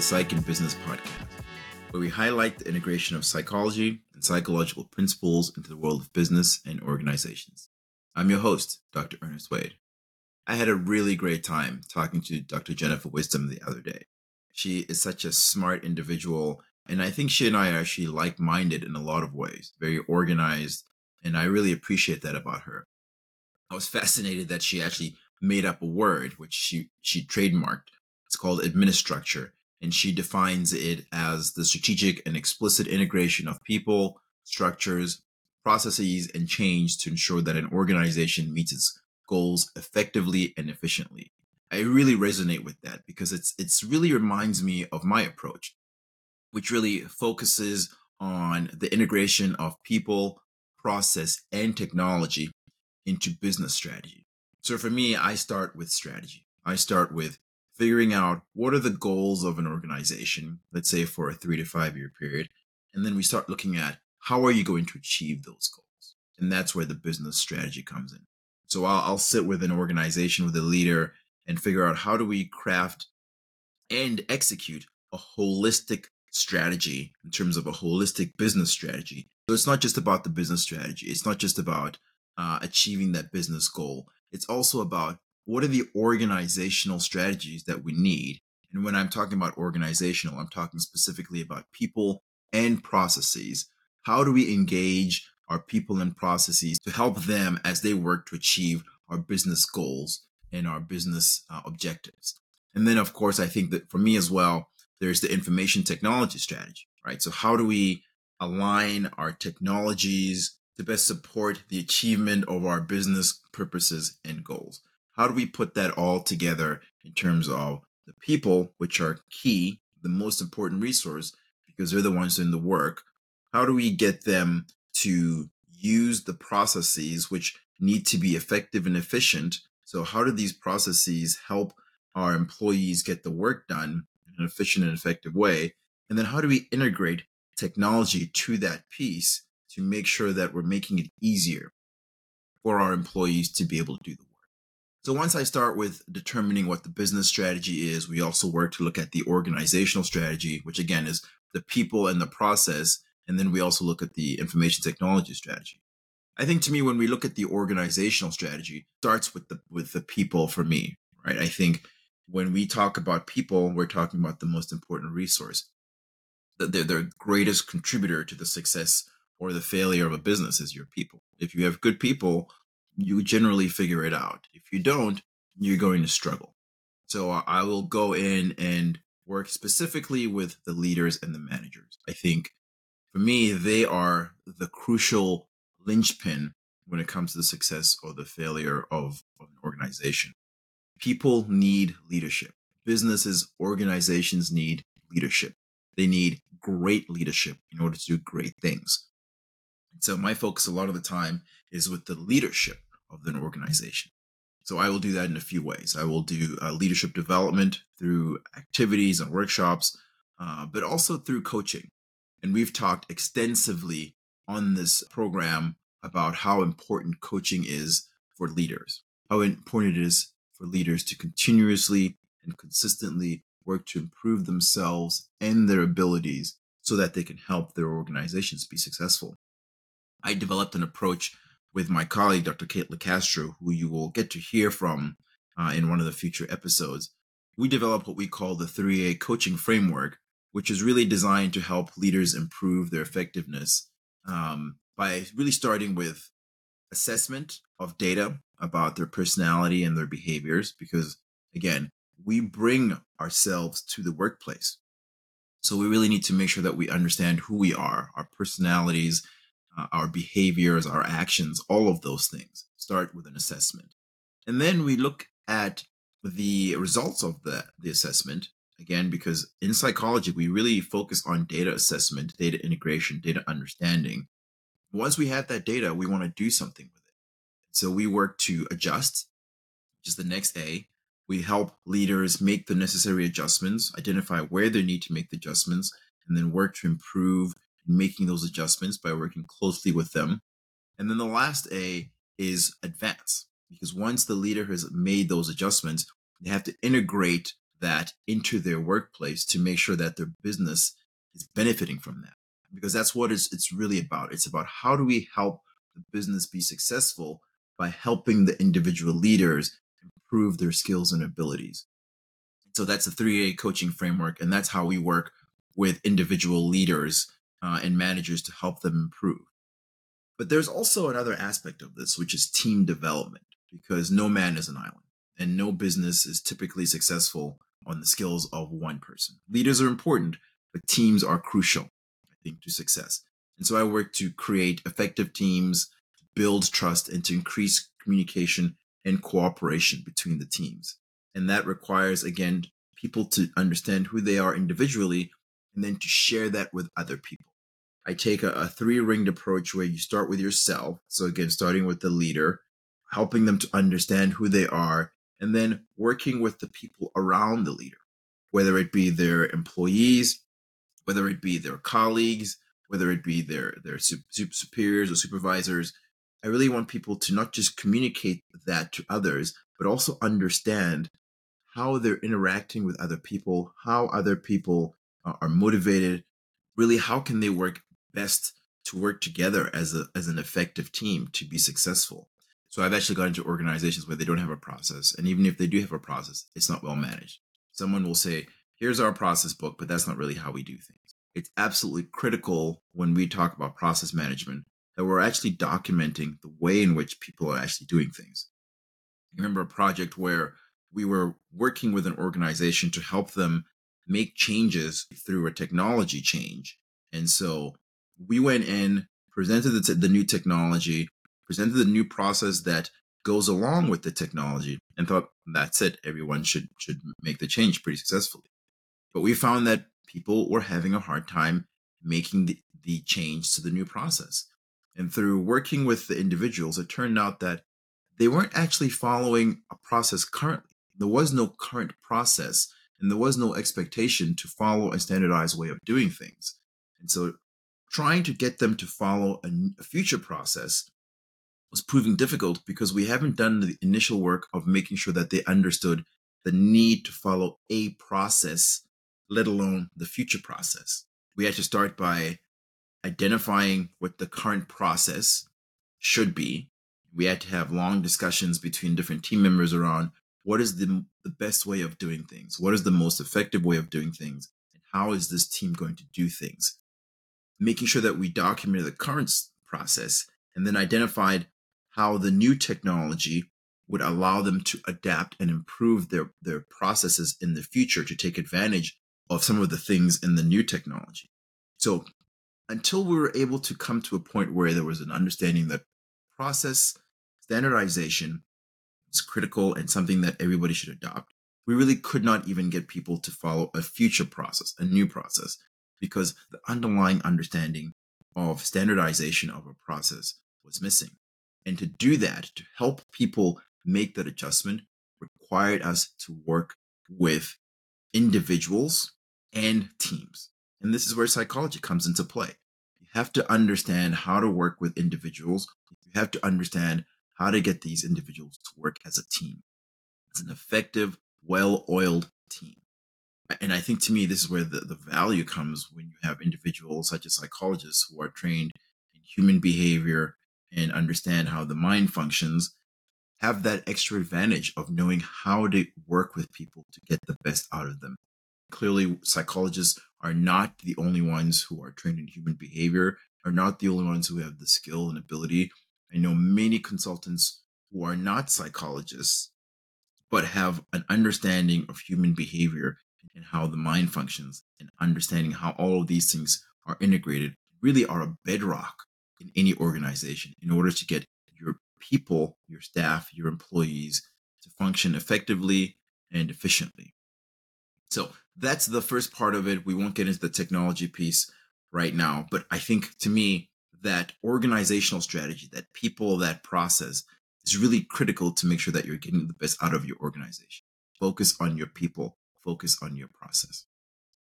the Psych and Business podcast, where we highlight the integration of psychology and psychological principles into the world of business and organizations. I'm your host, Dr. Ernest Wayde. I had a really great time talking to Dr. Jennifer Wisdom the other day. She is such a smart individual, and I think she and I are actually like minded in a lot of ways, very organized, and I really appreciate that about her. I was fascinated that she actually made up a word which she she trademarked. It's called administructure, and she defines it as the strategic and explicit integration of people, structures, processes, and change to ensure that an organization meets its goals effectively and efficiently. I really resonate with that because it's it's really reminds me of my approach, which really focuses on the integration of people, process, and technology into business strategy. So for me, I start with strategy. I start with figuring out what are the goals of an organization, let's say for a three to five year period. And then we start looking at how are you going to achieve those goals? And that's where the business strategy comes in. So I'll, I'll sit with an organization, with a leader, and figure out how do we craft and execute a holistic strategy in terms of a holistic business strategy. So it's not just about the business strategy. It's not just about uh, achieving that business goal. It's also about what are the organizational strategies that we need. And when I'm talking about organizational, I'm talking specifically about people and processes. How do we engage our people and processes to help them as they work to achieve our business goals and our business uh, objectives? And then, of course, I think that for me as well, there's the information technology strategy, right? So, how do we align our technologies to best support the achievement of our business purposes and goals? How do we put that all together in terms of the people, which are key, the most important resource, because they're the ones doing the work? How do we get them to use the processes which need to be effective and efficient? So, how do these processes help our employees get the work done in an efficient and effective way? And then, how do we integrate technology to that piece to make sure that we're making it easier for our employees to be able to do the work? So once I start with determining what the business strategy is, we also work to look at the organizational strategy, which again is the people and the process. And then we also look at the information technology strategy. I think to me, when we look at the organizational strategy, starts with the with the people for me, right? I think when we talk about people, we're talking about the most important resource. They're the greatest contributor to the success or the failure of a business is your people. If you have good people, you generally figure it out. If you don't, you're going to struggle. So I will go in and work specifically with the leaders and the managers. I think for me, they are the crucial linchpin when it comes to the success or the failure of, of an organization. People need leadership. Businesses, organizations need leadership. They need great leadership in order to do great things. So my focus a lot of the time is with the leadership of an organization. So I will do that in a few ways. I will do uh, leadership development through activities and workshops, uh, but also through coaching. And we've talked extensively on this program about how important coaching is for leaders, how important it is for leaders to continuously and consistently work to improve themselves and their abilities so that they can help their organizations be successful. I developed an approach with my colleague, Dr. Kate LaCastro, who you will get to hear from uh, in one of the future episodes. We developed what we call the 3A coaching framework, which is really designed to help leaders improve their effectiveness um, by really starting with assessment of data about their personality and their behaviors, because again, we bring ourselves to the workplace. So we really need to make sure that we understand who we are, our personalities, uh, our behaviors, our actions, all of those things start with an assessment. And then we look at the results of the, the assessment again, because in psychology, we really focus on data assessment, data integration, data understanding. Once we have that data, we want to do something with it. So we work to adjust, which is the next A. We help leaders make the necessary adjustments, identify where they need to make the adjustments, and then work to improve making those adjustments by working closely with them. And then the last A is advance, because once the leader has made those adjustments, they have to integrate that into their workplace to make sure that their business is benefiting from that. Because that's what it's, it's really about. It's about how do we help the business be successful by helping the individual leaders improve their skills and abilities. So that's a 3A coaching framework, and that's how we work with individual leaders uh, and managers to help them improve. But there's also another aspect of this, which is team development, because no man is an island and no business is typically successful on the skills of one person. Leaders are important, but teams are crucial, I think, to success. And so I work to create effective teams, build trust, and to increase communication and cooperation between the teams. And that requires, again, people to understand who they are individually and then to share that with other people. I take a, a three ringed approach where you start with yourself. So, again, starting with the leader, helping them to understand who they are, and then working with the people around the leader, whether it be their employees, whether it be their colleagues, whether it be their, their superiors or supervisors. I really want people to not just communicate that to others, but also understand how they're interacting with other people, how other people uh, are motivated, really how can they work best to work together as a as an effective team to be successful. So I've actually gone into organizations where they don't have a process, and even if they do have a process, it's not well managed. Someone will say, "Here's our process book," but that's not really how we do things. It's absolutely critical when we talk about process management that we're actually documenting the way in which people are actually doing things. I remember a project where we were working with an organization to help them make changes through a technology change. And so we went in, presented the, t- the new technology, presented the new process that goes along with the technology, and thought that's it. Everyone should should make the change pretty successfully. But we found that people were having a hard time making the, the change to the new process. And through working with the individuals, it turned out that they weren't actually following a process currently. There was no current process and there was no expectation to follow a standardized way of doing things. And so trying to get them to follow a, a future process was proving difficult because we haven't done the initial work of making sure that they understood the need to follow a process, let alone the future process. We had to start by identifying what the current process should be. We had to have long discussions between different team members around what is the, the best way of doing things? What is the most effective way of doing things? And how is this team going to do things? Making sure that we documented the current process and then identified how the new technology would allow them to adapt and improve their, their processes in the future to take advantage of some of the things in the new technology. So until we were able to come to a point where there was an understanding that process standardization is critical and something that everybody should adopt. We really could not even get people to follow a future process, a new process, because the underlying understanding of standardization of a process was missing. And to do that, to help people make that adjustment, required us to work with individuals and teams. And this is where psychology comes into play. You have to understand how to work with individuals. You have to understand how to get these individuals to work as a team, as an effective, well oiled team. And I think to me, this is where the, the value comes when you have individuals such as psychologists who are trained in human behavior and understand how the mind functions, have that extra advantage of knowing how to work with people to get the best out of them. Clearly, psychologists are not the only ones who are trained in human behavior, are not the only ones who have the skill and ability I know many consultants who are not psychologists, but have an understanding of human behavior and how the mind functions and understanding how all of these things are integrated really are a bedrock in any organization in order to get your people, your staff, your employees to function effectively and efficiently. So that's the first part of it. We won't get into the technology piece right now, but I think to me, that organizational strategy, that people, that process is really critical to make sure that you're getting the best out of your organization. Focus on your people, focus on your process.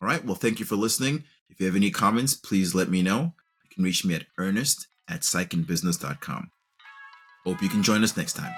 All right. Well, thank you for listening. If you have any comments, please let me know. You can reach me at ernest at psychandbusiness.com. Hope you can join us next time.